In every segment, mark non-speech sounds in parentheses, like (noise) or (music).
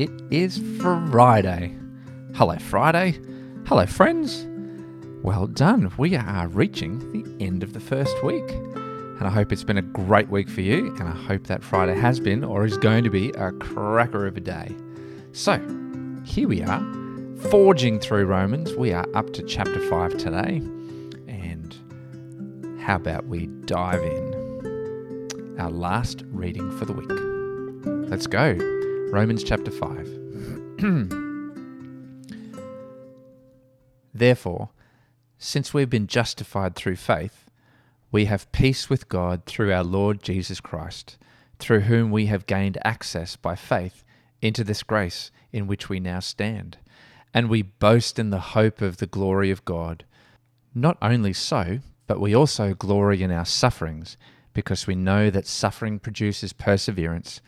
It is Friday. Hello, Friday. Hello, friends. Well done. We are reaching the end of the first week. And I hope it's been a great week for you. And I hope that Friday has been or is going to be a cracker of a day. So, here we are, forging through Romans. We are up to chapter 5 today. And how about we dive in? Our last reading for the week. Let's go. Romans chapter 5. (clears throat) Therefore, since we've been justified through faith, we have peace with God through our Lord Jesus Christ, through whom we have gained access by faith into this grace in which we now stand. And we boast in the hope of the glory of God. Not only so, but we also glory in our sufferings, because we know that suffering produces perseverance,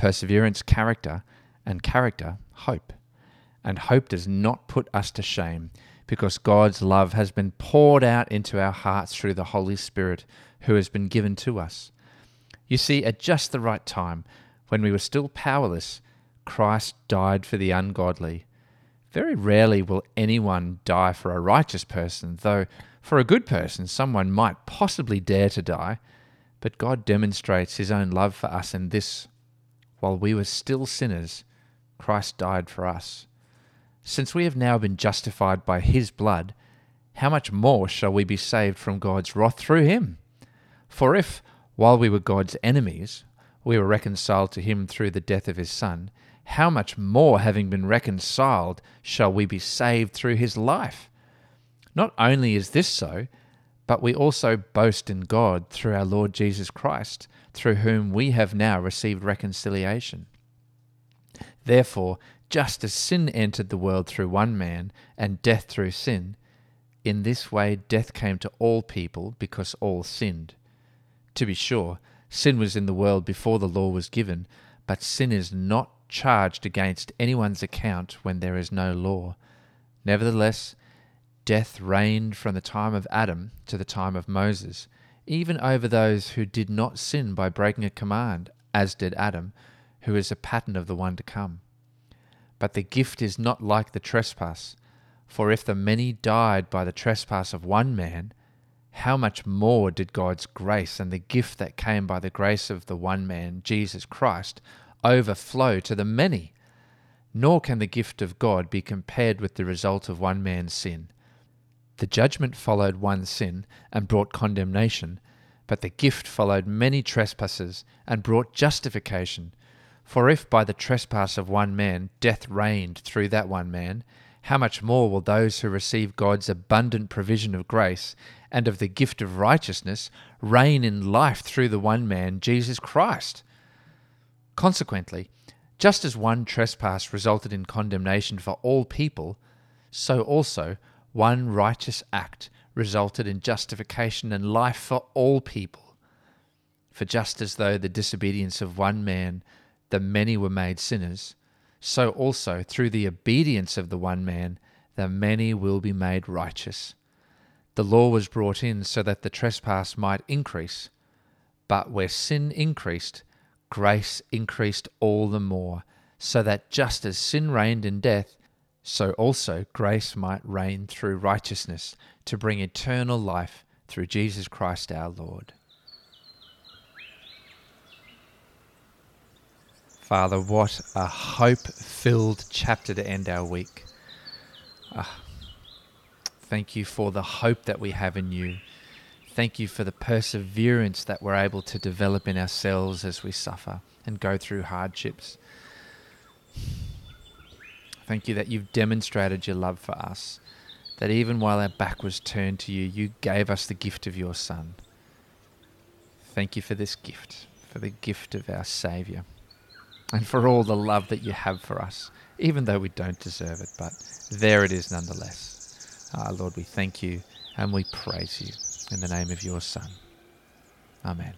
perseverance, character, and character, hope. And hope does not put us to shame because God's love has been poured out into our hearts through the Holy Spirit who has been given to us. You see, at just the right time, when we were still powerless, Christ died for the ungodly. Very rarely will anyone die for a righteous person, though for a good person, someone might possibly dare to die. But God demonstrates his own love for us in this while we were still sinners, Christ died for us. Since we have now been justified by his blood, how much more shall we be saved from God's wrath through him? For if, while we were God's enemies, we were reconciled to him through the death of his Son, how much more, having been reconciled, shall we be saved through his life? Not only is this so, but we also boast in God through our Lord Jesus Christ, through whom we have now received reconciliation. Therefore, just as sin entered the world through one man, and death through sin, in this way death came to all people because all sinned. To be sure, sin was in the world before the law was given, but sin is not charged against anyone's account when there is no law. Nevertheless, death reigned from the time of Adam to the time of Moses, even over those who did not sin by breaking a command, as did Adam, who is a pattern of the one to come. But the gift is not like the trespass. For if the many died by the trespass of one man, how much more did God's grace and the gift that came by the grace of the one man, Jesus Christ, overflow to the many? Nor can the gift of God be compared with the result of one man's sin. The judgment followed one sin and brought condemnation, but the gift followed many trespasses and brought justification. For if by the trespass of one man death reigned through that one man, how much more will those who receive God's abundant provision of grace and of the gift of righteousness reign in life through the one man, Jesus Christ? Consequently, just as one trespass resulted in condemnation for all people, so also one righteous act resulted in justification and life for all people. For just as though the disobedience of one man the many were made sinners, so also through the obedience of the one man, the many will be made righteous. The law was brought in so that the trespass might increase, but where sin increased, grace increased all the more, so that just as sin reigned in death, so also grace might reign through righteousness to bring eternal life through Jesus Christ our Lord. Father, what a hope filled chapter to end our week. Uh, thank you for the hope that we have in you. Thank you for the perseverance that we're able to develop in ourselves as we suffer and go through hardships. Thank you that you've demonstrated your love for us, that even while our back was turned to you, you gave us the gift of your Son. Thank you for this gift, for the gift of our Saviour and for all the love that you have for us, even though we don't deserve it. But there it is nonetheless. Ah, Lord, we thank you and we praise you in the name of your Son. Amen.